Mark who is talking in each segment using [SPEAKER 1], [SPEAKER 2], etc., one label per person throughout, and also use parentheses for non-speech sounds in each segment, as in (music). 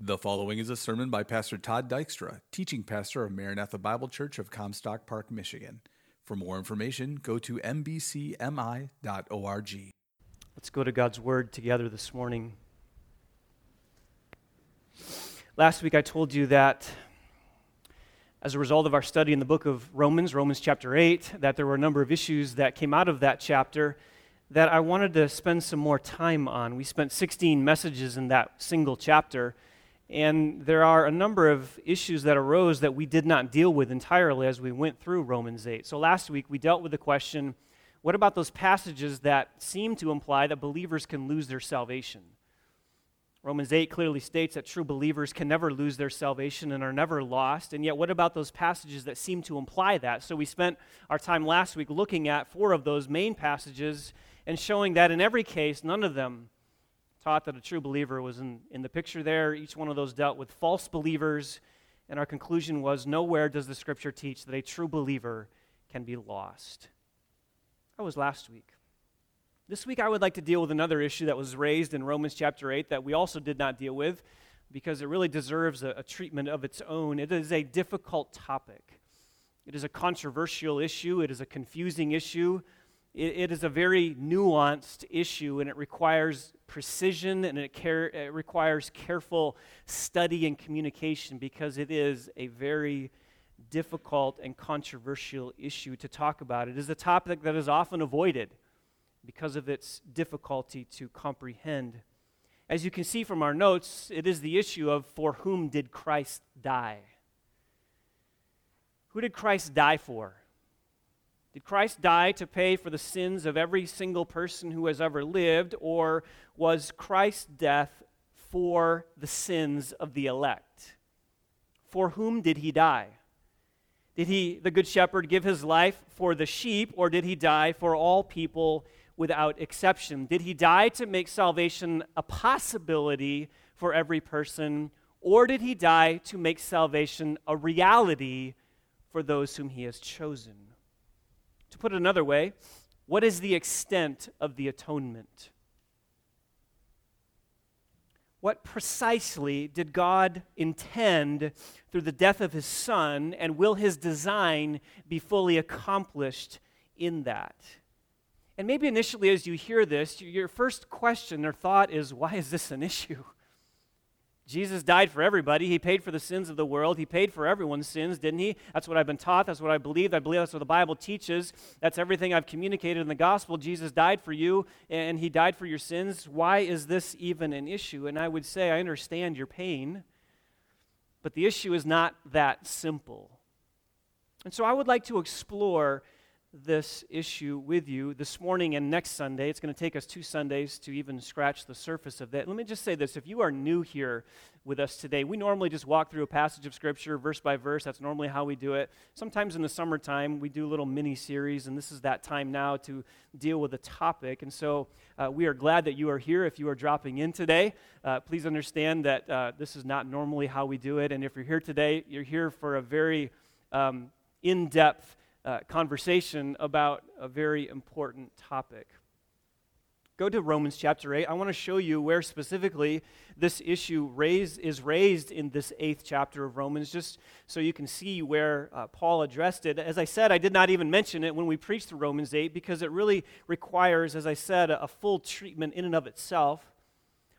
[SPEAKER 1] The following is a sermon by Pastor Todd Dykstra, teaching pastor of Maranatha Bible Church of Comstock Park, Michigan. For more information, go to mbcmi.org.
[SPEAKER 2] Let's go to God's Word together this morning. Last week I told you that as a result of our study in the book of Romans, Romans chapter 8, that there were a number of issues that came out of that chapter that I wanted to spend some more time on. We spent 16 messages in that single chapter. And there are a number of issues that arose that we did not deal with entirely as we went through Romans 8. So last week we dealt with the question what about those passages that seem to imply that believers can lose their salvation? Romans 8 clearly states that true believers can never lose their salvation and are never lost. And yet, what about those passages that seem to imply that? So, we spent our time last week looking at four of those main passages and showing that in every case, none of them taught that a true believer was in, in the picture there. Each one of those dealt with false believers. And our conclusion was nowhere does the scripture teach that a true believer can be lost. That was last week. This week, I would like to deal with another issue that was raised in Romans chapter 8 that we also did not deal with because it really deserves a, a treatment of its own. It is a difficult topic, it is a controversial issue, it is a confusing issue it, it is a very nuanced issue and it requires precision and it, care, it requires careful study and communication because it is a very difficult and controversial issue to talk about. It is a topic that is often avoided because of its difficulty to comprehend. As you can see from our notes, it is the issue of for whom did Christ die? Who did Christ die for? Did Christ die to pay for the sins of every single person who has ever lived, or was Christ's death for the sins of the elect? For whom did he die? Did he, the Good Shepherd, give his life for the sheep, or did he die for all people without exception? Did he die to make salvation a possibility for every person, or did he die to make salvation a reality for those whom he has chosen? To put it another way, what is the extent of the atonement? What precisely did God intend through the death of his son, and will his design be fully accomplished in that? And maybe initially, as you hear this, your first question or thought is why is this an issue? Jesus died for everybody. He paid for the sins of the world. He paid for everyone's sins, didn't he? That's what I've been taught. That's what I believe. I believe that's what the Bible teaches. That's everything I've communicated in the gospel. Jesus died for you, and he died for your sins. Why is this even an issue? And I would say, I understand your pain, but the issue is not that simple. And so I would like to explore this issue with you this morning and next Sunday. It's going to take us two Sundays to even scratch the surface of that. Let me just say this if you are new here with us today, we normally just walk through a passage of Scripture verse by verse. That's normally how we do it. Sometimes in the summertime, we do little mini series, and this is that time now to deal with a topic. And so uh, we are glad that you are here. If you are dropping in today, uh, please understand that uh, this is not normally how we do it. And if you're here today, you're here for a very um, in depth uh, conversation about a very important topic. Go to Romans chapter 8. I want to show you where specifically this issue is raised in this eighth chapter of Romans, just so you can see where uh, Paul addressed it. As I said, I did not even mention it when we preached through Romans 8 because it really requires, as I said, a, a full treatment in and of itself.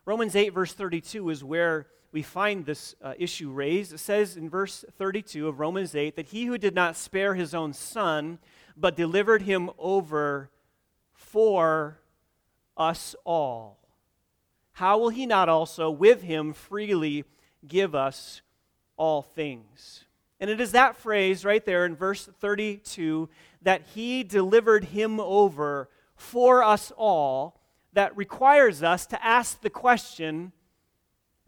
[SPEAKER 2] Romans 8, verse 32, is where we find this uh, issue raised. It says in verse 32 of Romans 8 that he who did not spare his own son, but delivered him over for us all, how will he not also with him freely give us all things? And it is that phrase right there in verse 32 that he delivered him over for us all that requires us to ask the question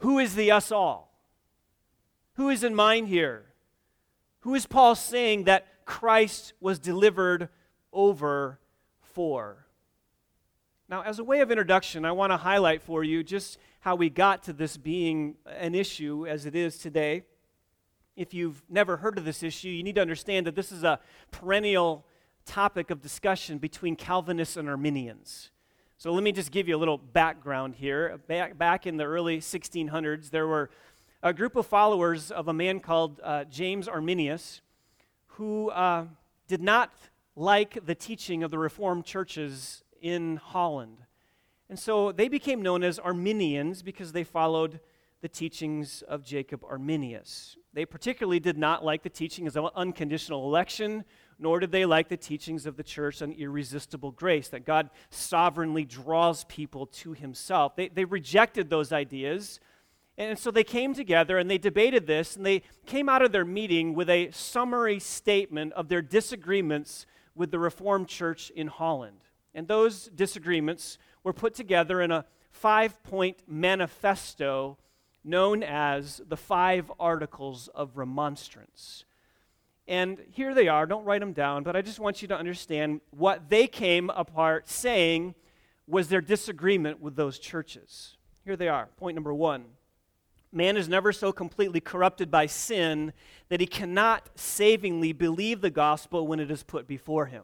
[SPEAKER 2] who is the us all? Who is in mind here? Who is Paul saying that Christ was delivered over for? Now, as a way of introduction, I want to highlight for you just how we got to this being an issue as it is today. If you've never heard of this issue, you need to understand that this is a perennial topic of discussion between Calvinists and Arminians. So let me just give you a little background here. Back, back in the early 1600s, there were a group of followers of a man called uh, James Arminius, who uh, did not like the teaching of the Reformed churches in Holland. And so they became known as Arminians because they followed the teachings of Jacob Arminius. They particularly did not like the teachings of unconditional election, nor did they like the teachings of the church on irresistible grace, that God sovereignly draws people to himself. They, they rejected those ideas. And so they came together and they debated this, and they came out of their meeting with a summary statement of their disagreements with the Reformed Church in Holland. And those disagreements were put together in a five point manifesto known as the Five Articles of Remonstrance. And here they are, don't write them down, but I just want you to understand what they came apart saying was their disagreement with those churches. Here they are. Point number one Man is never so completely corrupted by sin that he cannot savingly believe the gospel when it is put before him.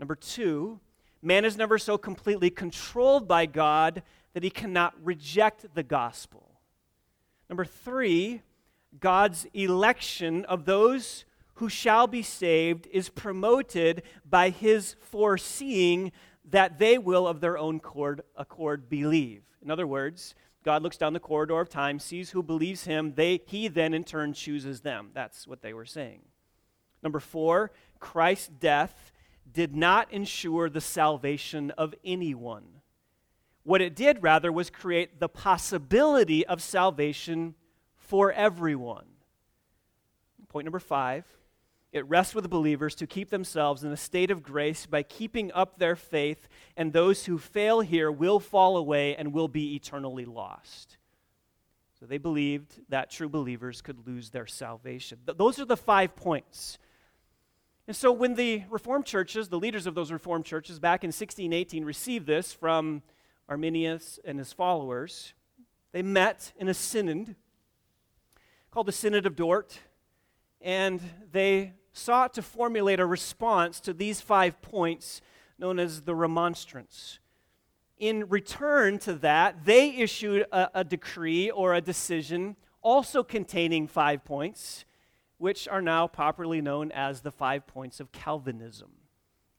[SPEAKER 2] Number two, man is never so completely controlled by God that he cannot reject the gospel. Number three, God's election of those who shall be saved is promoted by his foreseeing that they will of their own accord, believe. In other words, God looks down the corridor of time, sees who believes him, they, he then in turn chooses them. That's what they were saying. Number four, Christ's death did not ensure the salvation of anyone. What it did, rather, was create the possibility of salvation for everyone. Point number five it rests with believers to keep themselves in a state of grace by keeping up their faith, and those who fail here will fall away and will be eternally lost. So they believed that true believers could lose their salvation. Th- those are the five points. And so when the Reformed churches, the leaders of those Reformed churches back in 1618, received this from Arminius and his followers, they met in a synod called the Synod of Dort, and they sought to formulate a response to these five points known as the remonstrance. In return to that, they issued a, a, decree or a decision also containing five points, which are now popularly known as the five points of Calvinism,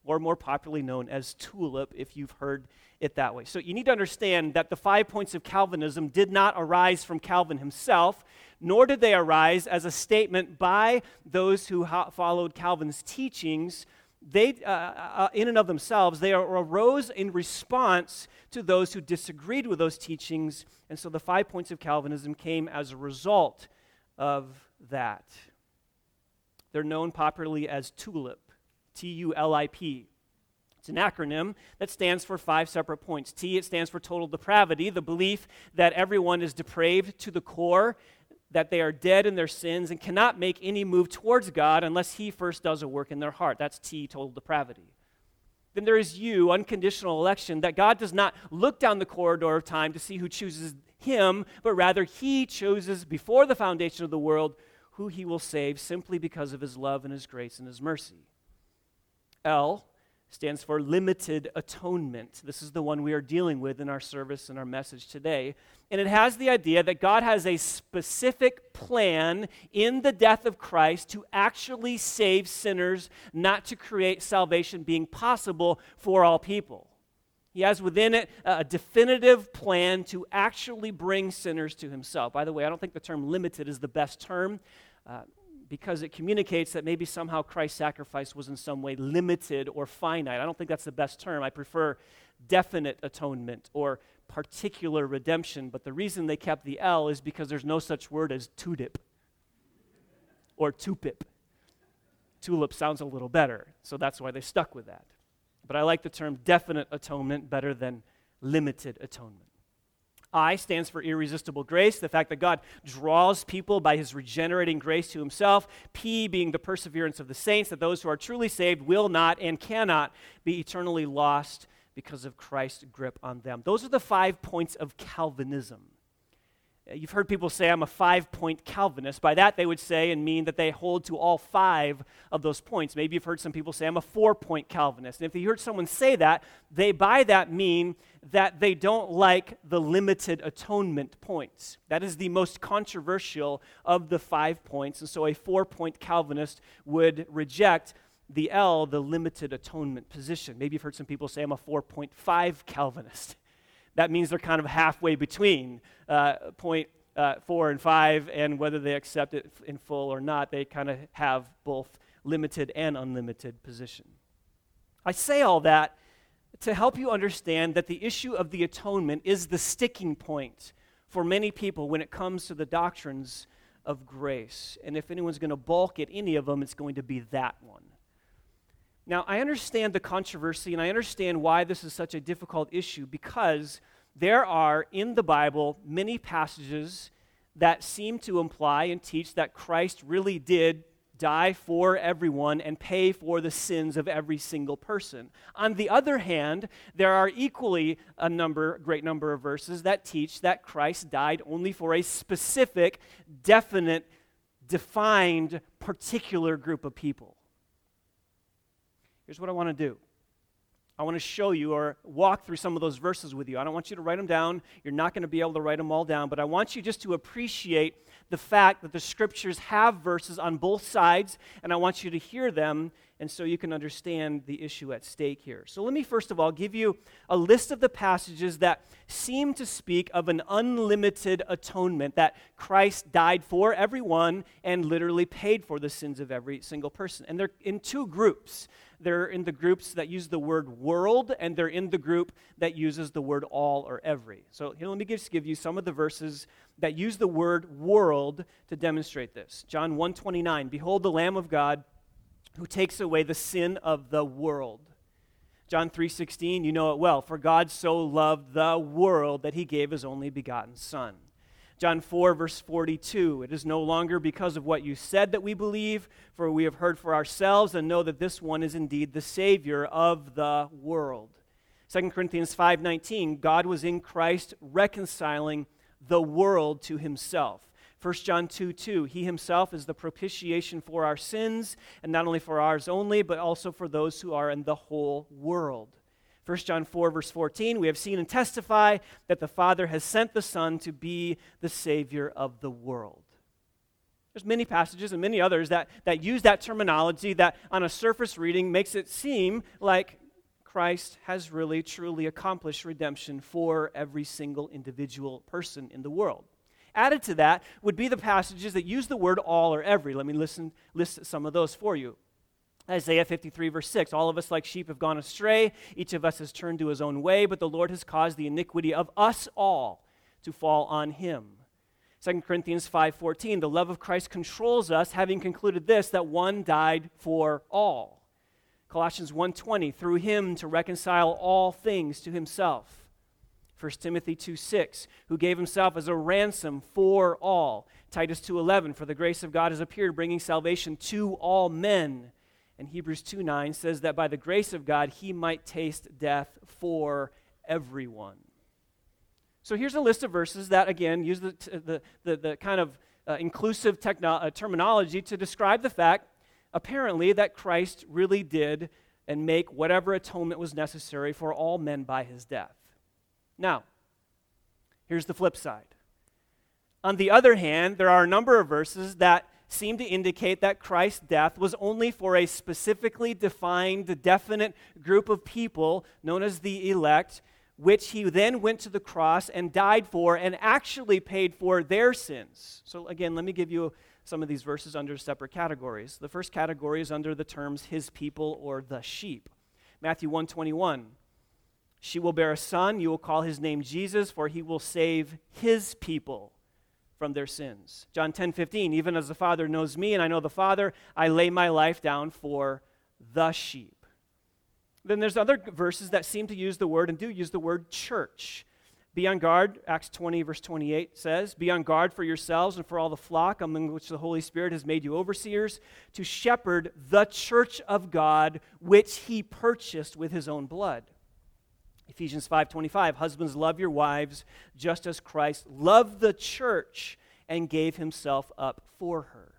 [SPEAKER 2] or more popularly known as TULIP, if you've heard it that way. So you need to understand that the five points of Calvinism did not arise from Calvin himself nor did they arise as a statement by those who followed Calvin's teachings. They, uh, uh, uh, in and of themselves, they arose in response to those who disagreed with those teachings. And so the five points of Calvinism came as a result of that. They're known popularly as TULIP, T U L I P. It's an acronym that stands for five separate points. T, it stands for total depravity, the belief that everyone is depraved to the core that they are dead in their sins and cannot make any move towards God unless He first does a work in their heart. That's T, total depravity. Then there is U, unconditional election, that God does not look down the corridor of time to see who chooses Him, but rather He chooses before the foundation of the world who He will save simply because of His love and His grace and His mercy. L, stands for limited atonement. This is the one we are dealing with in our service and our message today. And it has the idea that God has a specific plan in the death of Christ to actually save sinners, not to create salvation being possible for all people. He has within it a definitive plan to actually bring sinners to himself. By the way, I don't think the term limited is the best term. Uh, because it communicates that maybe somehow Christ's sacrifice was in some way limited or finite. I don't think that's the best term. I prefer definite atonement or particular redemption. But the reason they kept the L is because there's no such word as tudip or tupip. Tulip sounds a little better, so that's why they stuck with that. But I like the term definite atonement better than limited atonement. I stands for irresistible grace, the fact that God draws people by his regenerating grace to himself. P being the perseverance of the saints, that those who are truly saved will not and cannot be eternally lost because of Christ's grip on them. Those are the five points of Calvinism. Uh, you've heard people say, I'm a five point Calvinist. By that, they would say and mean that they hold to all five of those points. Maybe you've heard some people say, I'm a four point Calvinist. And if you heard someone say that, they by that mean that they don't like the limited atonement points. That is the most controversial of the five points. And so a four point Calvinist would reject the L, the limited atonement position. Maybe you've heard some people say, I'm a 4.5 Calvinist. That means they're kind of halfway between uh, point uh, four and five, and whether they accept it in full or not, they kind of have both limited and unlimited position. I say all that to help you understand that the issue of the atonement is the sticking point for many people when it comes to the doctrines of grace. And if anyone's going to balk at any of them, it's going to be that one. Now, I understand the controversy and I understand why this is such a difficult issue because there are in the Bible many passages that seem to imply and teach that Christ really did die for everyone and pay for the sins of every single person. On the other hand, there are equally a number, great number of verses that teach that Christ died only for a specific, definite, defined, particular group of people. Here's what I want to do. I want to show you or walk through some of those verses with you. I don't want you to write them down. You're not going to be able to write them all down, but I want you just to appreciate the fact that the scriptures have verses on both sides, and I want you to hear them and so you can understand the issue at stake here. So let me first of all give you a list of the passages that seem to speak of an unlimited atonement, that Christ died for everyone and literally paid for the sins of every single person. And they're in two groups. They're in the groups that use the word world, and they're in the group that uses the word all or every. So here, let me just give you some of the verses that use the word world to demonstrate this. John 129, Behold the Lamb of God who takes away the sin of the world. John 3:16, you know it well, for God so loved the world that he gave his only begotten son. John 4 verse 42, it is no longer because of what you said that we believe, for we have heard for ourselves and know that this one is indeed the savior of the world. 2 Corinthians 5:19, God was in Christ reconciling the world to himself. 1 John 2 2, He Himself is the propitiation for our sins, and not only for ours only, but also for those who are in the whole world. 1 John 4, verse 14, we have seen and testify that the Father has sent the Son to be the Savior of the world. There's many passages and many others that, that use that terminology that, on a surface reading, makes it seem like Christ has really, truly accomplished redemption for every single individual person in the world. Added to that would be the passages that use the word all or every. Let me listen, list some of those for you. Isaiah 53, verse 6 All of us, like sheep, have gone astray. Each of us has turned to his own way, but the Lord has caused the iniquity of us all to fall on him. 2 Corinthians 5:14 The love of Christ controls us having concluded this that one died for all. Colossians 1:20 Through him to reconcile all things to himself. 1 Timothy 2:6 who gave himself as a ransom for all. Titus 2.11, for the grace of God has appeared, bringing salvation to all men. And Hebrews 2 9 says that by the grace of God, he might taste death for everyone. So here's a list of verses that, again, use the, the, the, the kind of uh, inclusive techno- uh, terminology to describe the fact, apparently, that Christ really did and make whatever atonement was necessary for all men by his death. Now, here's the flip side. On the other hand, there are a number of verses that seem to indicate that Christ's death was only for a specifically defined, definite group of people known as the elect, which he then went to the cross and died for and actually paid for their sins. So, again, let me give you some of these verses under separate categories. The first category is under the terms his people or the sheep. Matthew 121. She will bear a son. You will call his name Jesus, for he will save his people from their sins. John 10 15, even as the Father knows me and I know the Father, I lay my life down for the sheep. Then there's other verses that seem to use the word and do use the word church. Be on guard, Acts 20, verse 28 says, Be on guard for yourselves and for all the flock among which the Holy Spirit has made you overseers, to shepherd the church of God, which he purchased with his own blood. Ephesians 5:25 Husbands love your wives just as Christ loved the church and gave himself up for her.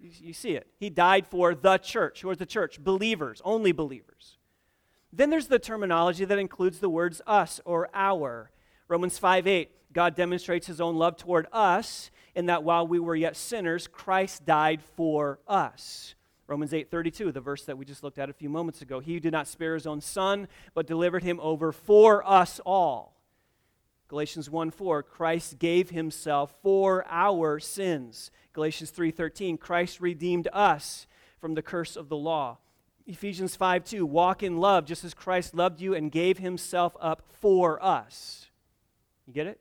[SPEAKER 2] You, see it. He died for the church. Who is the church? Believers, only believers. Then there's the terminology that includes the words us or our. Romans 5 8, God demonstrates his own love toward us in that while we were yet sinners, Christ died for us. Romans 8:32, the verse that we just looked at a few moments ago. He did not spare his own son, but delivered him over for us all. Galatians 1:4, Christ gave himself for our sins. Galatians 3:13, Christ redeemed us from the curse of the law. Ephesians 5 2, walk in love just as Christ loved you and gave himself up for us. You get it?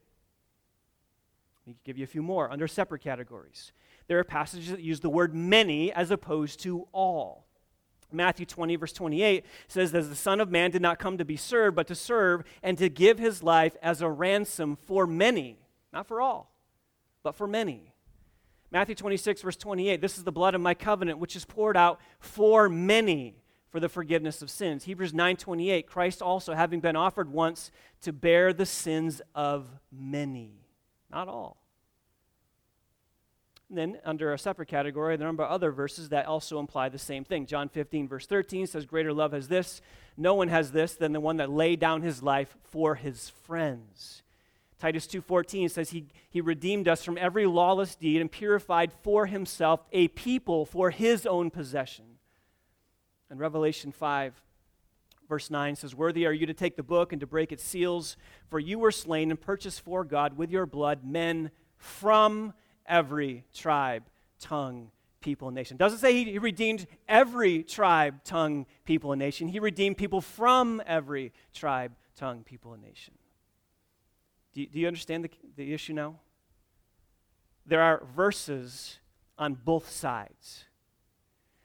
[SPEAKER 2] Let me give you a few more under separate categories. There are passages that use the word many as opposed to all. Matthew 20, verse 28 says, As the Son of Man did not come to be served, but to serve and to give his life as a ransom for many. Not for all, but for many. Matthew 26, verse 28, this is the blood of my covenant, which is poured out for many for the forgiveness of sins. Hebrews 9:28, Christ also having been offered once to bear the sins of many, not all. Then, under a separate category, there are a number of other verses that also imply the same thing. John 15, verse 13 says, Greater love has this. No one has this than the one that laid down his life for his friends. Titus 2:14 says he, he redeemed us from every lawless deed and purified for himself a people for his own possession. And Revelation 5 verse 9 says, Worthy are you to take the book and to break its seals, for you were slain and purchased for God with your blood men from every tribe, tongue, people, and nation. Doesn't say he redeemed every tribe, tongue, people, and nation. He redeemed people from every tribe, tongue, people, and nation. Do you, do you understand the, the issue now? There are verses on both sides.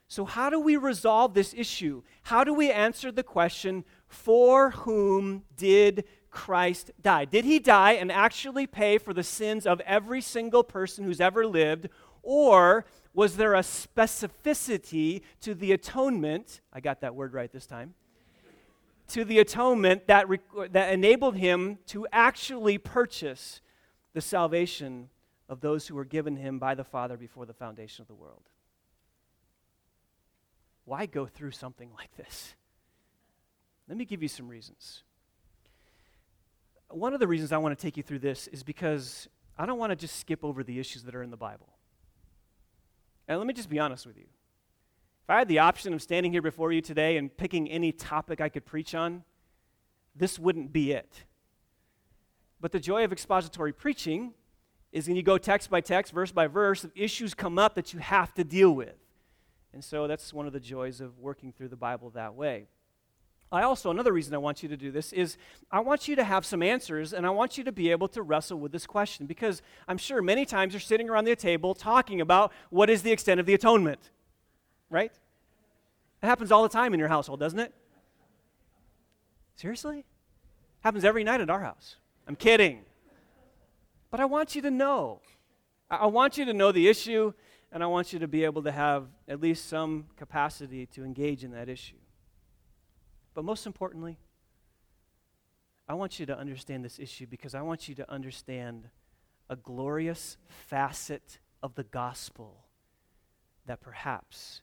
[SPEAKER 2] So, how do we resolve this issue? How do we answer the question, for whom did Christ died? Did he die and actually pay for the sins of every single person who's ever lived? Or was there a specificity to the atonement? I got that word right this time to the atonement that, that enabled him to actually purchase the salvation of those who were given him by the Father before the foundation of the world. Why go through something like this? Let me give you some reasons. One of the reasons I want to take you through this is because I don't want to just skip over the issues that are in the Bible. And let me just be honest with you. If I had the option of standing here before you today and picking any topic I could preach on, this wouldn't be it. But the joy of expository preaching is when you go text by text, verse by verse, issues come up that you have to deal with. And so that's one of the joys of working through the Bible that way. I also, another reason I want you to do this is I want you to have some answers and I want you to be able to wrestle with this question because I'm sure many times you're sitting around the table talking about what is the extent of the atonement right? It happens all the time in your household, doesn't it? Seriously? Happens every night at our house. I'm kidding. But I want you to know. I want you to know the issue, and I want you to be able to have at least some capacity to engage in that issue. But most importantly, I want you to understand this issue because I want you to understand a glorious facet of the gospel that perhaps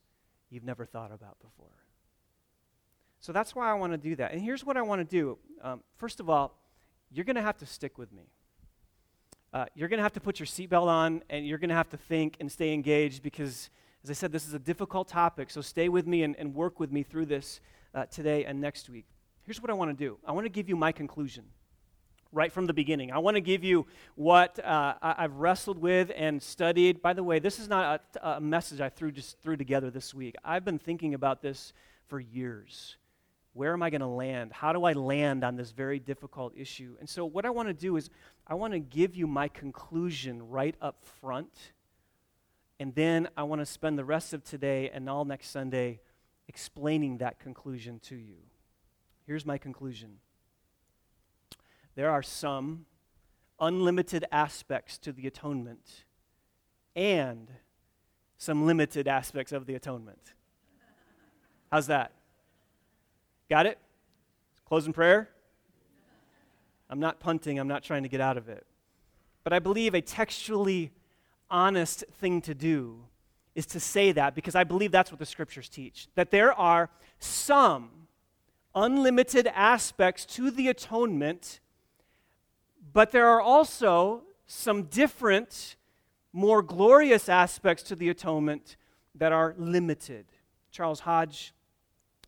[SPEAKER 2] you've never thought about before. So that's why I want to do that. And here's what I want to do. Um, first of all, you're going to have to stick with me. Uh, you're going to have to put your seatbelt on and you're going to have to think and stay engaged because, as I said, this is a difficult topic. So stay with me and, and work with me through this uh, today and next week. Here's what I want to do I want to give you my conclusion right from the beginning. I want to give you what uh, I've wrestled with and studied. By the way, this is not a, a, message I threw just threw together this week. I've been thinking about this for years. Where am I going to land? How do I land on this very difficult issue? And so, what I want to do is, I want to give you my conclusion right up front. And then I want to spend the rest of today and all next Sunday explaining that conclusion to you. Here's my conclusion there are some unlimited aspects to the atonement and some limited aspects of the atonement. How's that? Got it? Closing prayer? I'm not punting, I'm not trying to get out of it. But I believe a textually honest thing to do is to say that because I believe that's what the scriptures teach. That there are some unlimited aspects to the atonement, but there are also some different, more glorious aspects to the atonement that are limited. Charles Hodge,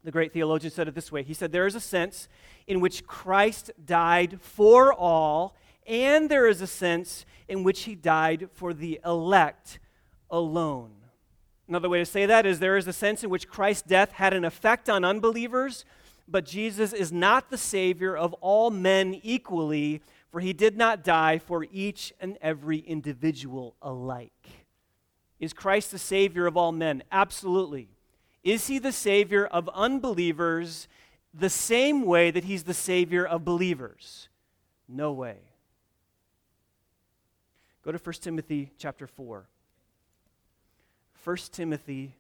[SPEAKER 2] the great theologian, said it this way He said, There is a sense in which Christ died for all, and there is a sense in which he died for the elect alone. Another way to say that is there is a sense in which Christ's death had an effect on unbelievers, but Jesus is not the Savior of all men equally, for he did not die for each and every individual alike. Is Christ the Savior of all men? Absolutely. Is he the Savior of unbelievers the same way that he's the Savior of believers? No way. Go to 1 Timothy chapter 4. 1 Timothy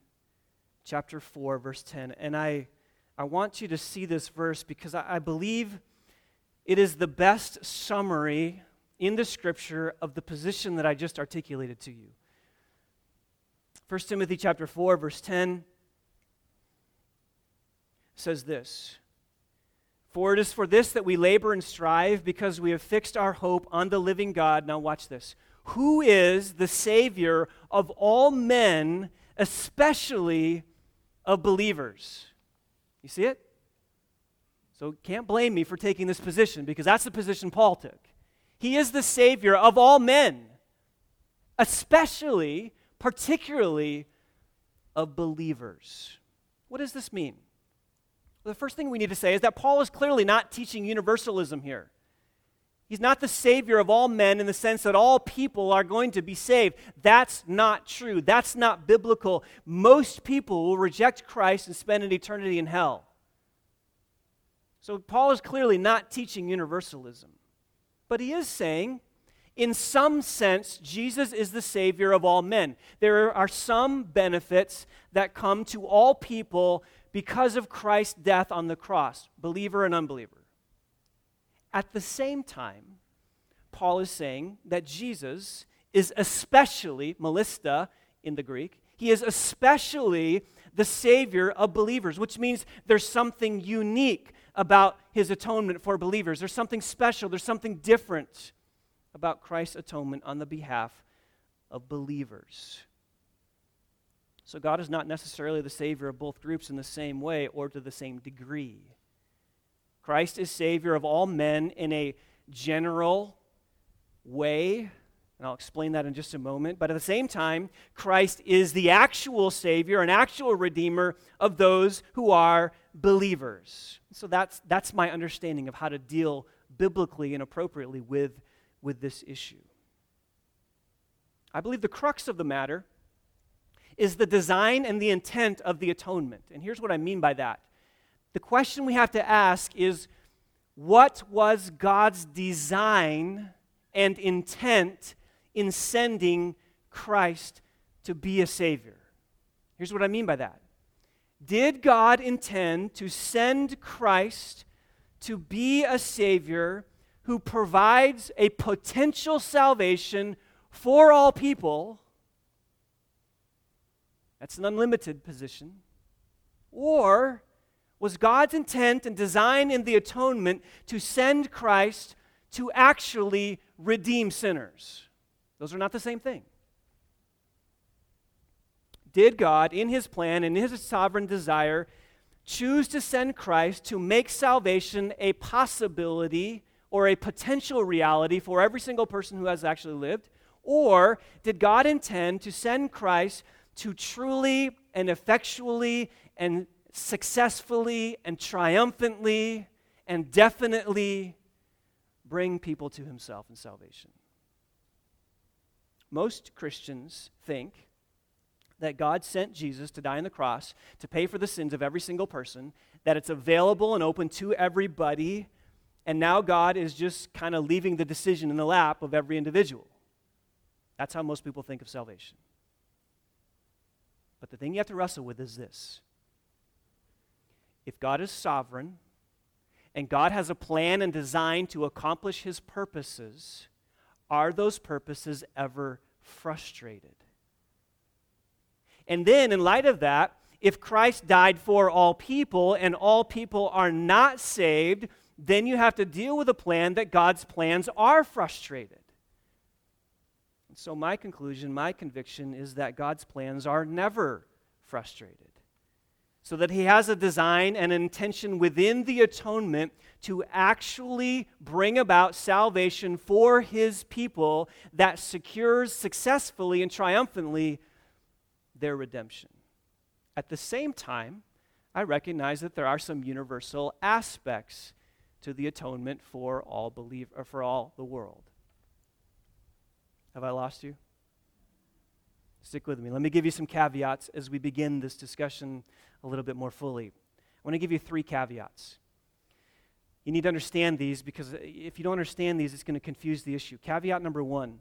[SPEAKER 2] chapter 4, verse 10. And I, I want you to see this verse because I, I believe it is the best summary in the scripture of the position that I just articulated to you. 1 Timothy chapter 4, verse 10 says this For it is for this that we labor and strive, because we have fixed our hope on the living God. Now, watch this who is the Savior of all men, especially of believers. You see it? So can't blame me for taking this position because that's the position Paul took. He is the Savior of all men, especially, particularly of believers. What does this mean? The first thing we need to say is that Paul is clearly not teaching universalism here. He's not the Savior of all men in the sense that all people are going to be saved. That's not true. That's not biblical. Most people will reject Christ and spend an eternity in hell. So, Paul is clearly not teaching universalism. But he is saying, in some sense, Jesus is the Savior of all men. There are some benefits that come to all people because of Christ's death on the cross, believer and unbeliever. At the same time, Paul is saying that Jesus is especially, malista in the Greek, he is especially the Savior of believers, which means there's something unique about his atonement for believers. There's something special, there's something different about Christ's atonement on the behalf of believers. So God is not necessarily the Savior of both groups in the same way or to the same degree. Christ is Savior of all men in a general way, and I'll explain that in just a moment. But at the same time, Christ is the actual Savior, an actual Redeemer of those who are believers. So that's, that's my understanding of how to deal biblically and appropriately with, with this issue. I believe the crux of the matter is the design and the intent of the atonement. And here's what I mean by that the question we have to ask is what was God's design and intent in sending Christ to be a Savior? Here's what I mean by that. Did God intend to send Christ to be a Savior who provides a potential salvation for all people? That's an unlimited position. Or was God's intent and design in the atonement to send Christ to actually redeem sinners. Those are not the same thing. Did God, in his plan and his sovereign desire, choose to send Christ to make salvation a possibility or a potential reality for every single person who has actually lived? Or did God intend to send Christ to truly and effectually and successfully and triumphantly and definitely bring people to himself in salvation. Most Christians think that God sent Jesus to die on the cross to pay for the sins of every single person, that it's available and open to everybody, and now God is just kind of leaving the decision in the lap of every individual. That's how most people think of salvation. But the thing you have to wrestle with is this if God is sovereign and God has a plan and design to accomplish his purposes, are those purposes ever frustrated? And then, in light of that, if Christ died for all people and all people are not saved, then you have to deal with a plan that God's plans are frustrated. And So, my conclusion, my conviction is that God's plans are never frustrated. So that He has a design and intention within the atonement to actually bring about salvation for His people that secures successfully and triumphantly their redemption. At the same time, I recognize that there are some universal aspects to the atonement for all believe or for all the world. Have I lost you? Stick with me. Let me give you some caveats as we begin this discussion a little bit more fully. I want to give you three caveats. You need to understand these because uh, if you don't understand these, it's going to confuse the issue. Caveat number one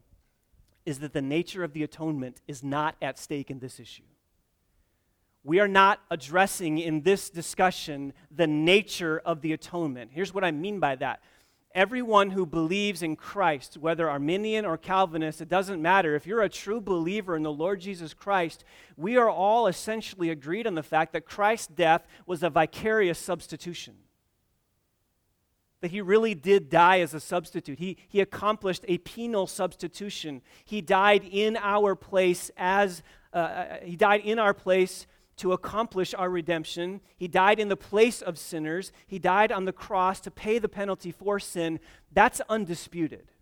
[SPEAKER 2] is that the nature of the atonement is not at stake in this issue. We are not addressing in this discussion the nature of the atonement. Here's what I mean by that everyone who believes in Christ, whether Arminian or Calvinist, it doesn't matter. If you're a true believer in the Lord Jesus Christ, we are all essentially agreed on the fact that Christ's death was a vicarious substitution. That he really did die as a substitute. He, he accomplished a penal substitution. He died in our place as, uh, uh he died in our place to accomplish our redemption. He died in the place of sinners. He died on the cross to pay the penalty for sin. That's undisputed.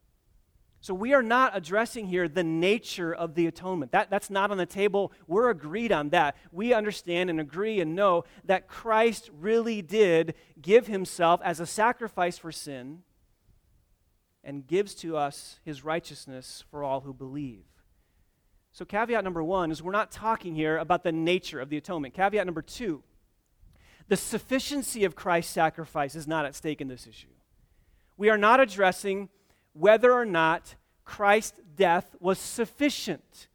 [SPEAKER 2] So we are not addressing here the nature of the atonement. That, that's not on the table. We're agreed on that. We understand and agree and know that Christ really did give himself as a sacrifice for sin and gives to us his righteousness for all who believe. So, caveat number one is we're not talking here about the nature of the atonement. Caveat number two the sufficiency of Christ's sacrifice is not at stake in this issue. We are not addressing whether or not Christ's death was sufficient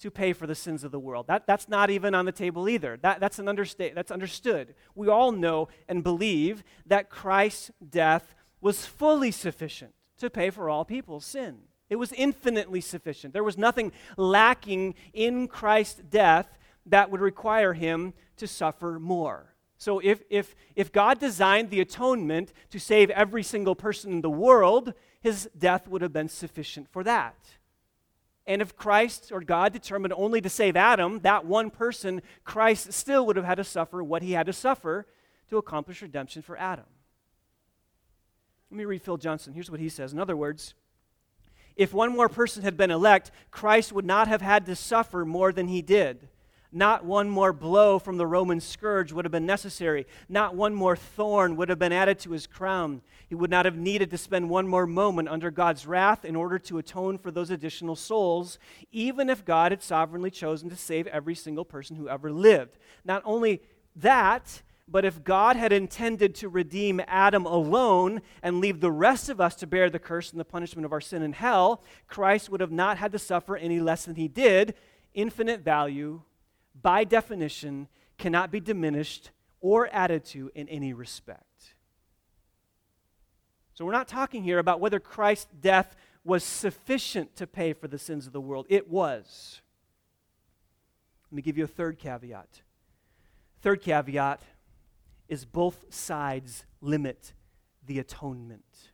[SPEAKER 2] to pay for the sins of the world. That, that's not even on the table either. That, that's, an understa- that's understood. We all know and believe that Christ's death was fully sufficient to pay for all people's sin. It was infinitely sufficient. There was nothing lacking in Christ's death that would require him to suffer more. So, if, if, if God designed the atonement to save every single person in the world, his death would have been sufficient for that. And if Christ or God determined only to save Adam, that one person, Christ still would have had to suffer what he had to suffer to accomplish redemption for Adam. Let me read Phil Johnson. Here's what he says. In other words, if one more person had been elect, Christ would not have had to suffer more than he did. Not one more blow from the Roman scourge would have been necessary. Not one more thorn would have been added to his crown. He would not have needed to spend one more moment under God's wrath in order to atone for those additional souls, even if God had sovereignly chosen to save every single person who ever lived. Not only that, but if God had intended to redeem Adam alone and leave the rest of us to bear the curse and the punishment of our sin in hell, Christ would have not had to suffer any less than he did. Infinite value, by definition, cannot be diminished or added to in any respect. So we're not talking here about whether Christ's death was sufficient to pay for the sins of the world. It was. Let me give you a third caveat. Third caveat is both sides limit the atonement.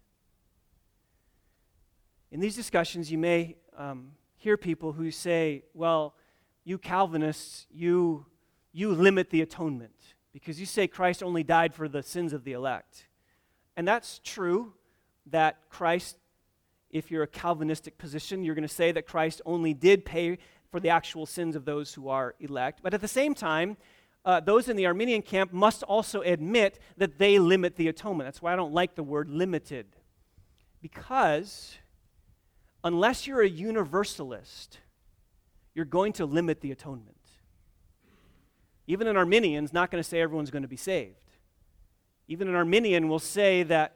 [SPEAKER 2] In these discussions, you may um, hear people who say, well, you Calvinists, you, you limit the atonement because you say Christ only died for the sins of the elect. And that's true that Christ, if you're a Calvinistic position, you're going to say that Christ only did pay for the actual sins of those who are elect. But at the same time, uh, those in the Arminian camp must also admit that they limit the atonement. That's why I don't like the word limited. Because unless you're a universalist, you're going to limit the atonement. Even an Arminian's not going to say everyone's going to be saved. Even an Arminian will say that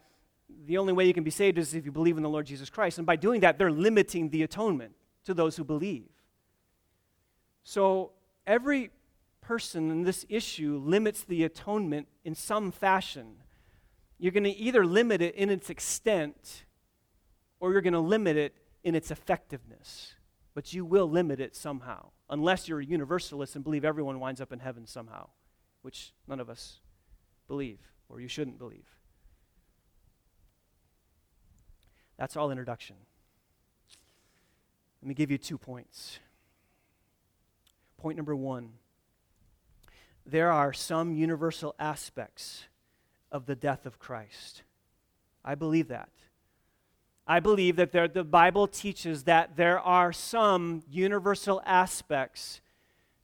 [SPEAKER 2] the only way you can be saved is if you believe in the Lord Jesus Christ. And by doing that, they're limiting the atonement to those who believe. So every person in this issue limits the atonement in some fashion. you're going to either limit it in its extent or you're going to limit it in its effectiveness. But you will limit it somehow, unless you're a universalist and believe everyone winds up in heaven somehow, which none of us believe, or you shouldn't believe. That's all introduction. Let me give you two points. Point number one there are some universal aspects of the death of Christ. I believe that. I believe that there, the Bible teaches that there are some universal aspects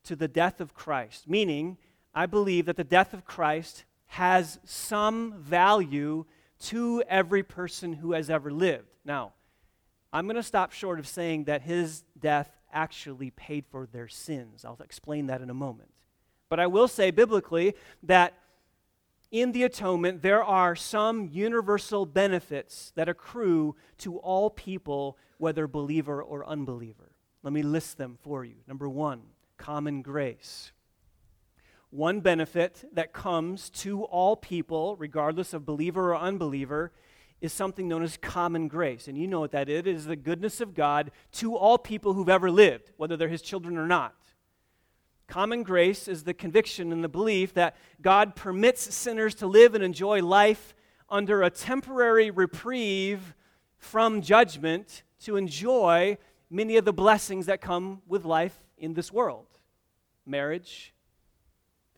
[SPEAKER 2] to the death of Christ, meaning, I believe that the death of Christ has some value to every person who has ever lived. Now, I'm going to stop short of saying that his death actually paid for their sins. I'll explain that in a moment. But I will say biblically that in the atonement, there are some universal benefits that accrue to all people, whether believer or unbeliever. Let me list them for you. Number one, common grace. One benefit that comes to all people, regardless of believer or unbeliever, is something known as common grace. And you know what that is. It is the goodness of God to all people who've ever lived, whether they're his children or not. Common grace is the conviction and the belief that God permits sinners to live and enjoy life under a temporary reprieve from judgment to enjoy many of the blessings that come with life in this world. Marriage,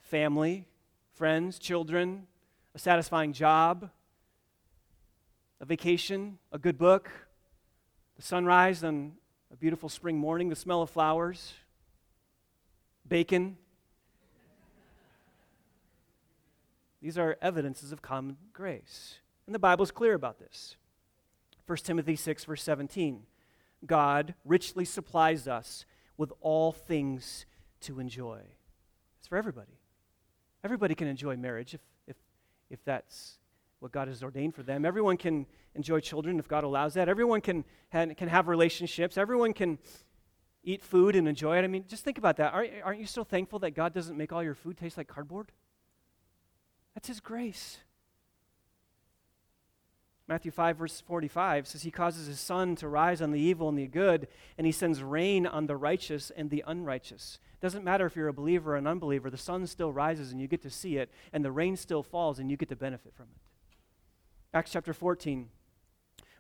[SPEAKER 2] family, friends, children, a satisfying job, a vacation, a good book, the sunrise on a beautiful spring morning, the smell of flowers bacon. These are evidences of common grace. And the Bible is clear about this. 1 Timothy 6, verse 17 God richly supplies us with all things to enjoy. It's for everybody. Everybody can enjoy marriage if, if, if that's what God has ordained for them. Everyone can enjoy children if God allows that. Everyone can, can have relationships. Everyone can eat food and enjoy it. I mean, just think about that. Aren't, aren't you so thankful that God doesn't make all your food taste like cardboard? That's His grace. Matthew 5, verse 45 says, He causes His sun to rise on the evil and the good, and He sends rain on the righteous and the unrighteous. Doesn't matter if you're a believer or an unbeliever, the sun still rises and you get to see it, and the rain still falls and you get to benefit from it. Acts chapter 14,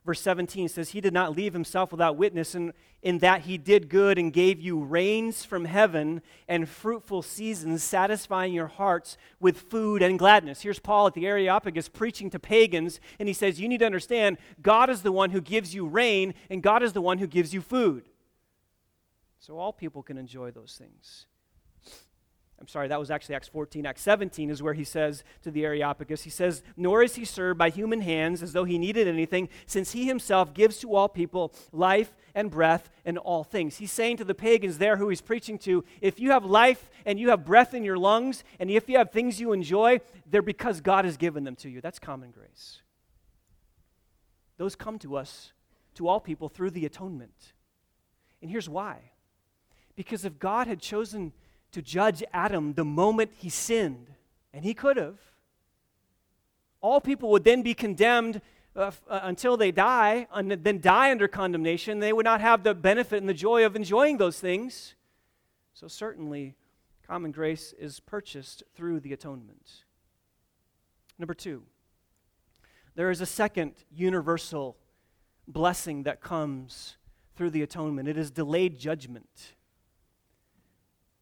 [SPEAKER 2] Verse 17 says, He did not leave himself without witness, and in that he did good and gave you rains from heaven and fruitful seasons, satisfying your hearts with food and gladness. Here's Paul at the Areopagus preaching to pagans, and he says, You need to understand, God is the one who gives you rain, and God is the one who gives you food. So all people can enjoy those things. Sorry, that was actually Acts 14. Acts 17 is where he says to the Areopagus, he says, Nor is he served by human hands as though he needed anything, since he himself gives to all people life and breath and all things. He's saying to the pagans there who he's preaching to, if you have life and you have breath in your lungs, and if you have things you enjoy, they're because God has given them to you. That's common grace. Those come to us, to all people, through the atonement. And here's why. Because if God had chosen to judge Adam the moment he sinned, and he could have. All people would then be condemned uh, uh, until they die, and then die under condemnation. They would not have the benefit and the joy of enjoying those things. So, certainly, common grace is purchased through the atonement. Number two, there is a second universal blessing that comes through the atonement it is delayed judgment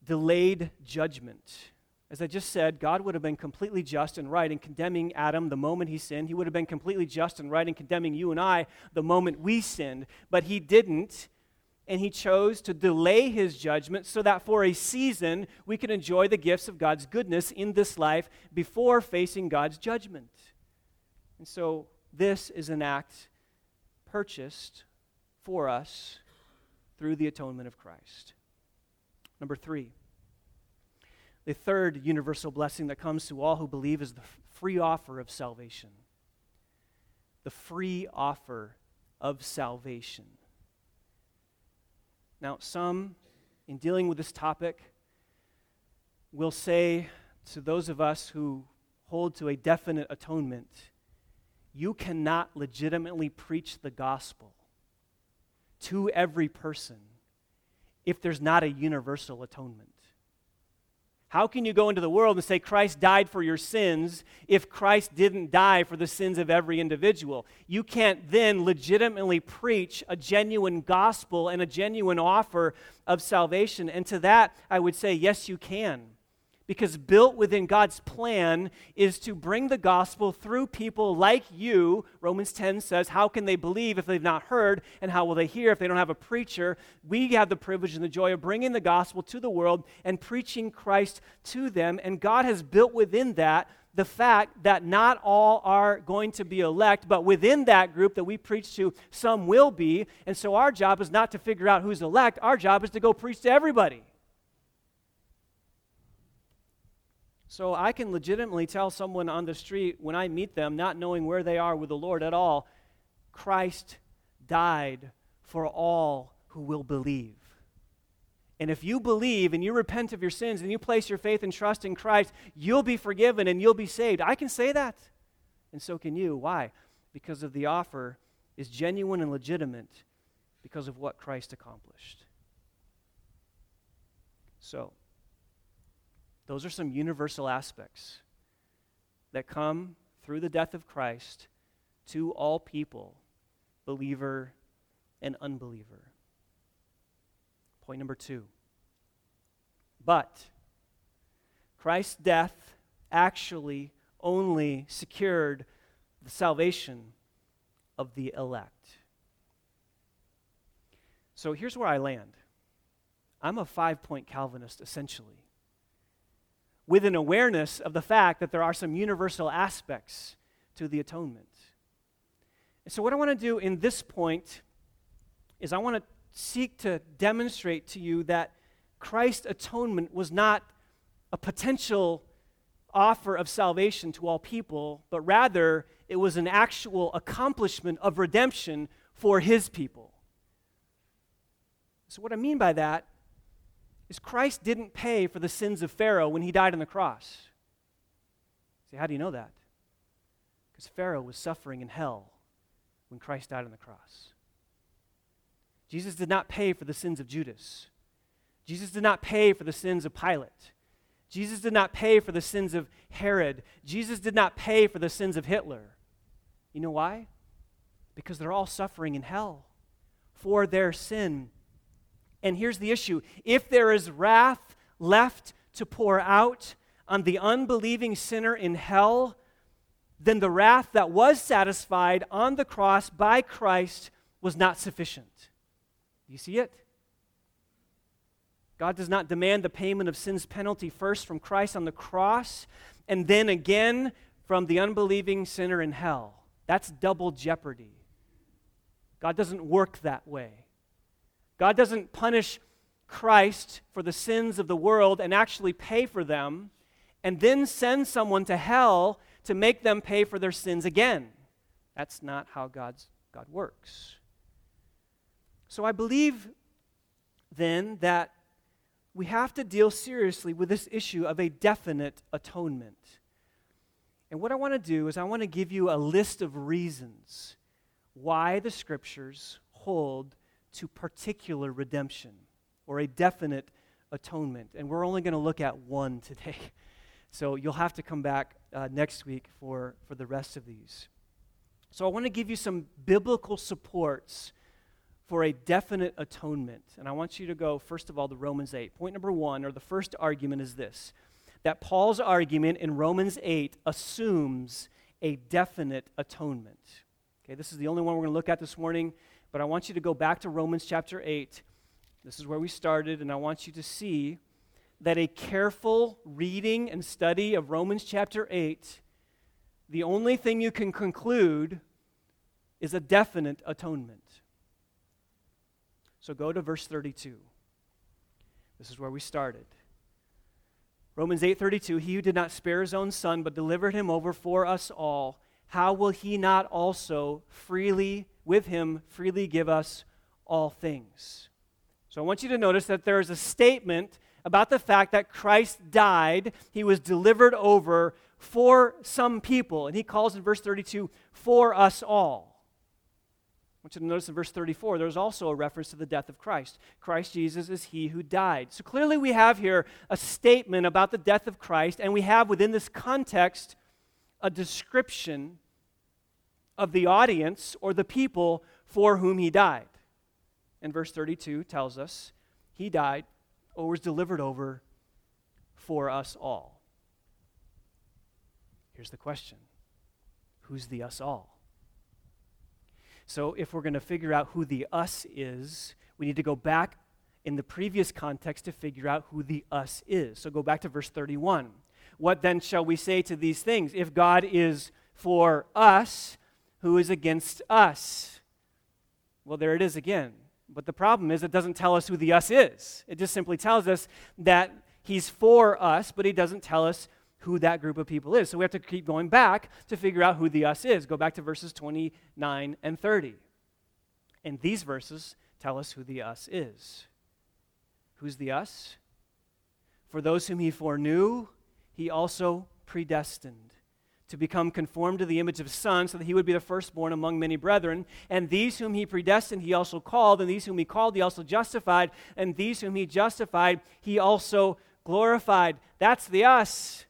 [SPEAKER 2] delayed judgment. As I just said, God would have been completely just and right in condemning Adam the moment he sinned. He would have been completely just and right in condemning you and I the moment we sinned. But he didn't, and he chose to delay his judgment so that for a season we could enjoy the gifts of God's goodness in this life before facing God's judgment. And so this is an act purchased for us through the atonement of Christ. Number three, the third universal blessing that comes to all who believe is the free offer of salvation. The free offer of salvation. Now, some, in dealing with this topic, will say to those of us who hold to a definite atonement, you cannot legitimately preach the gospel to every person if there's not a universal atonement. How can you go into the world and say Christ died for your sins if Christ didn't die for the sins of every individual? You can't then legitimately preach a genuine gospel and a genuine offer of salvation. And to that, I would say, yes, you can. Because built within God's plan is to bring the gospel through people like you. Romans 10 says, How can they believe if they've not heard? And how will they hear if they don't have a preacher? We have the privilege and the joy of bringing the gospel to the world and preaching Christ to them. And God has built within that the fact that not all are going to be elect, but within that group that we preach to, some will be. And so our job is not to figure out who's elect, our job is to go preach to everybody. So I can legitimately tell someone on the street when I meet them, not knowing where they are with the Lord at all, Christ died for all who will believe. And if you believe and you repent of your sins and you place your faith and trust in Christ, you'll be forgiven and you'll be saved. I can say that. And so can you. Why? Because of the offer is genuine and legitimate because of what Christ accomplished. So, those are some universal aspects that come through the death of Christ to all people, believer and unbeliever. Point number two. But Christ's death actually only secured the salvation of the elect. So here's where I land I'm a five point Calvinist, essentially with an awareness of the fact that there are some universal aspects to the atonement. And so, what I want to do in this point is I want to seek to demonstrate to you that Christ's atonement was not a potential offer of salvation to all people, but rather it was an actual accomplishment of redemption for his people. So, what I mean by that is Christ didn't pay for the sins of Pharaoh when he died on the cross. See, how do you know that? Because Pharaoh was suffering in hell when Christ died on the cross. Jesus did not pay for the sins of Judas. Jesus did not pay for the sins of Pilate. Jesus did not pay for the sins of Herod. Jesus did not pay for the sins of Hitler. You know why? Because they're all suffering in hell for their sin and here's the issue if there is wrath left to pour out on the unbelieving sinner in hell, then the wrath that was satisfied on the cross by Christ was not sufficient. Do you see it? God does not demand the payment of sin's penalty first from Christ on the cross and then again from the unbelieving sinner in hell. That's double jeopardy. God doesn't work that way. God doesn't punish Christ for the sins of the world and actually pay for them and then send someone to hell to make them pay for their sins again. That's not how God's, God works. So I believe then that we have to deal seriously with this issue of a definite atonement. And what I want to do is I want to give you a list of reasons why the scriptures hold to particular redemption or a definite atonement. And we're only going to look at one today. (laughs) So you'll have to come back uh, next week for, for the rest of these. So I want to give you some biblical supports for a definite atonement. And I want you to go, first of all, to Romans 8. Point number one, or the first argument, is this that Paul's argument in Romans 8 assumes a definite atonement. Okay, this is the only one we're going to look at this morning. But I want you to go back to Romans chapter 8. This is where we started, and I want you to see that a careful reading and study of Romans chapter 8, the only thing you can conclude is a definite atonement. So go to verse 32. This is where we started. Romans 8:32 He who did not spare his own son but delivered him over for us all how will he not also freely with him freely give us all things. So I want you to notice that there is a statement about the fact that Christ died, he was delivered over for some people, and he calls in verse 32, for us all. I want you to notice in verse 34, there's also a reference to the death of Christ. Christ Jesus is he who died. So clearly, we have here a statement about the death of Christ, and we have within this context a description of the audience or the people for whom he died. And verse 32 tells us he died or was delivered over for us all. Here's the question Who's the us all? So, if we're going to figure out who the us is, we need to go back in the previous context to figure out who the us is. So, go back to verse 31. What then shall we say to these things? If God is for us, who is against us? Well, there it is again. But the problem is, it doesn't tell us who the us is. It just simply tells us that he's for us, but he doesn't tell us who that group of people is. So we have to keep going back to figure out who the us is. Go back to verses 29 and 30. And these verses tell us who the us is. Who's the us? For those whom he foreknew, he also predestined to become conformed to the image of Son, so that he would be the firstborn among many brethren. And these whom he predestined, he also called, and these whom he called, he also justified, and these whom he justified, he also glorified. That's the us.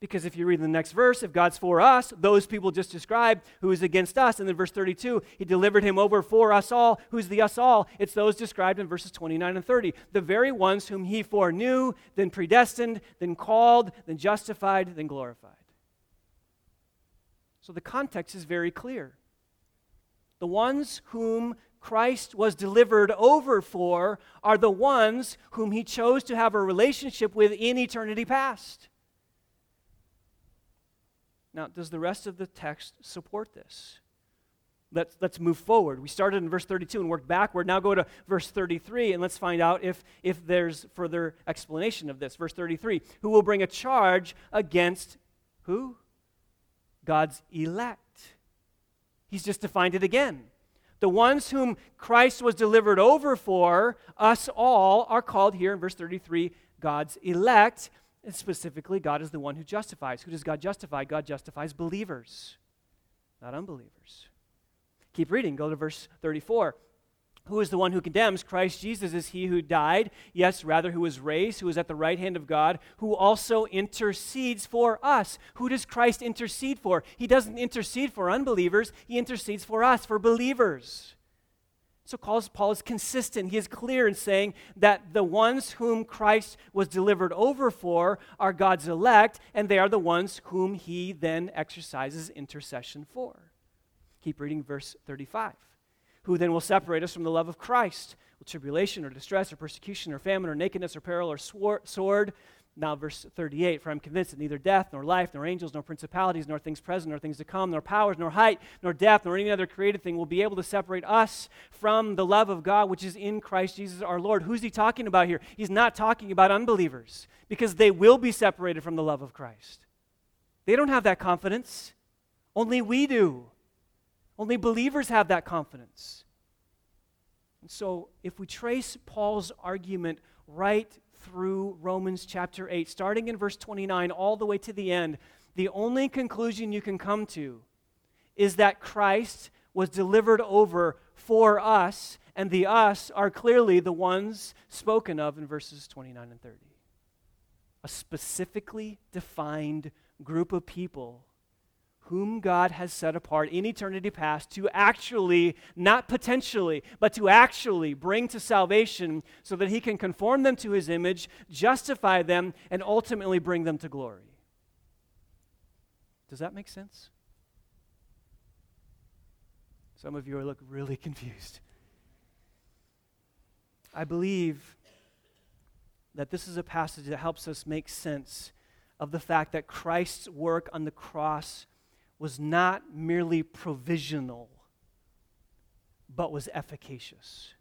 [SPEAKER 2] Because if you read the next verse, if God's for us, those people just described who is against us. And then verse 32, he delivered him over for us all. Who's the us all? It's those described in verses 29 and 30. The very ones whom he foreknew, then predestined, then called, then justified, then glorified. So the context is very clear. The ones whom Christ was delivered over for are the ones whom he chose to have a relationship with in eternity past. Now, does the rest of the text support this? Let's, let's move forward. We started in verse 32 and worked backward. Now go to verse 33 and let's find out if, if there's further explanation of this. Verse 33 Who will bring a charge against who? God's elect. He's just defined it again. The ones whom Christ was delivered over for, us all, are called here in verse 33 God's elect. And specifically, God is the one who justifies. Who does God justify? God justifies believers, not unbelievers. Keep reading. Go to verse 34. Who is the one who condemns? Christ Jesus is he who died, yes, rather, who was raised, who is at the right hand of God, who also intercedes for us. Who does Christ intercede for? He doesn't intercede for unbelievers, he intercedes for us, for believers. So Paul is consistent. He is clear in saying that the ones whom Christ was delivered over for are God's elect, and they are the ones whom he then exercises intercession for. Keep reading verse 35. Who then will separate us from the love of Christ? Will tribulation or distress or persecution or famine or nakedness or peril or sword? Now, verse 38 For I'm convinced that neither death, nor life, nor angels, nor principalities, nor things present, nor things to come, nor powers, nor height, nor depth, nor any other created thing will be able to separate us from the love of God which is in Christ Jesus our Lord. Who's he talking about here? He's not talking about unbelievers because they will be separated from the love of Christ. They don't have that confidence, only we do. Only believers have that confidence. And so, if we trace Paul's argument right through Romans chapter 8, starting in verse 29 all the way to the end, the only conclusion you can come to is that Christ was delivered over for us, and the us are clearly the ones spoken of in verses 29 and 30. A specifically defined group of people whom God has set apart in eternity past to actually, not potentially, but to actually bring to salvation so that he can conform them to his image, justify them, and ultimately bring them to glory. Does that make sense? Some of you look really (laughs) confused. I believe that this is a passage that helps us make sense of the fact that Christ's work on the cross was not merely provisional, but was efficacious.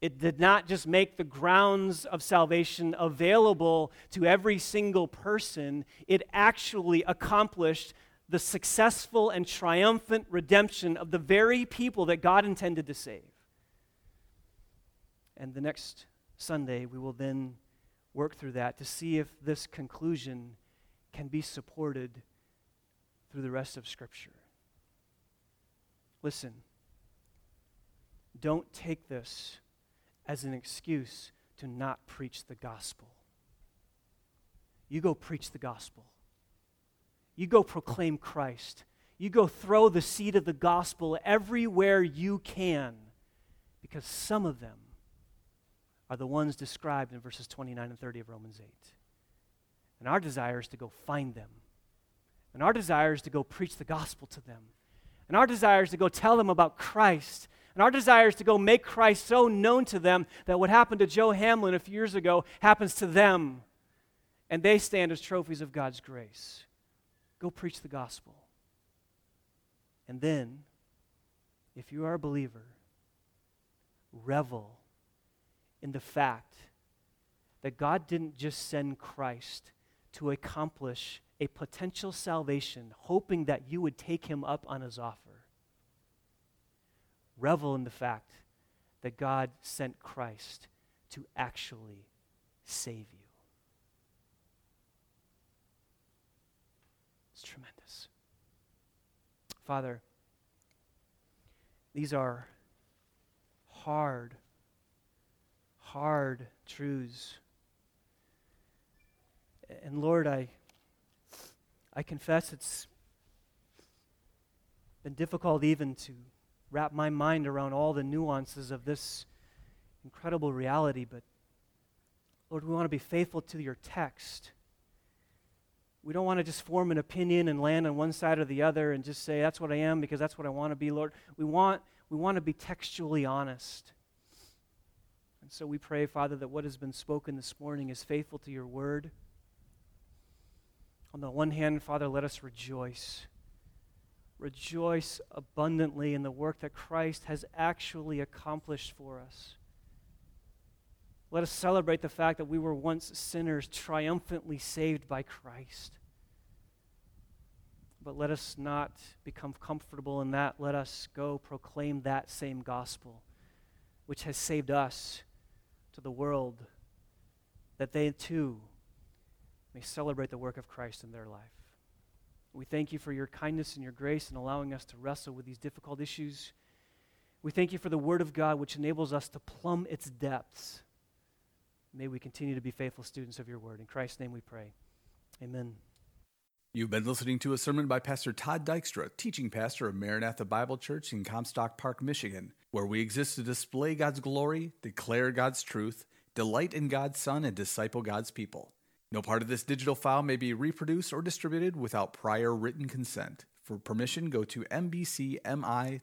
[SPEAKER 2] It did not just make the grounds of salvation available to every single person, it actually accomplished the successful and triumphant redemption of the very people that God intended to save. And the next Sunday, we will then work through that to see if this conclusion can be supported through the rest of Scripture. Listen, don't take this as an excuse to not preach the gospel. You go preach the gospel. You go proclaim Christ. You go throw the seed of the gospel everywhere you can because some of them are the ones described in verses 29 and 30 of Romans 8. And our desire is to go find them. And our desire is to go preach the gospel to them. And our desire is to go tell them about Christ. And our desire is to go make Christ so known to them that what happened to Joe Hamlin a few years ago happens to them. And they stand as trophies of God's grace. Go preach the gospel. And then, if you are a believer, revel in the fact that God didn't just send Christ to accomplish a potential salvation, hoping that you would take him up on his offer. Revel in the fact that God sent Christ to actually save you. It's tremendous. Father, these are hard, hard truths. And Lord, I, I confess it's been difficult even to wrap my mind around all the nuances of this incredible reality, but Lord, we want to be faithful to your text. We don't want to just form an opinion and land on one side or the other and just say, that's what I am because that's what I want to be, Lord. We want, we want to be textually honest. And so we pray, Father, that what has been spoken this morning is faithful to your word. On the one hand, Father, let us rejoice. Rejoice abundantly in the work that Christ has actually accomplished for us. Let us celebrate the fact that we were once sinners, triumphantly saved by Christ. But let us not become comfortable in that. Let us go proclaim that same gospel, which has saved us to the world, that they too may celebrate the work of Christ in their life. We thank you for your kindness and your grace in allowing us to wrestle with these difficult issues. We thank you for the Word of God, which enables us to plumb its depths. May we continue to be faithful students of your Word. In Christ's name we pray. Amen.
[SPEAKER 1] You've been listening to a sermon by Pastor Todd Dykstra, teaching pastor of Maranatha Bible Church in Comstock Park, Michigan, where we exist to display God's glory, declare God's truth, delight in God's Son, and disciple God's people. No part of this digital file may be reproduced or distributed without prior written consent. For permission, go to mbcmi.org.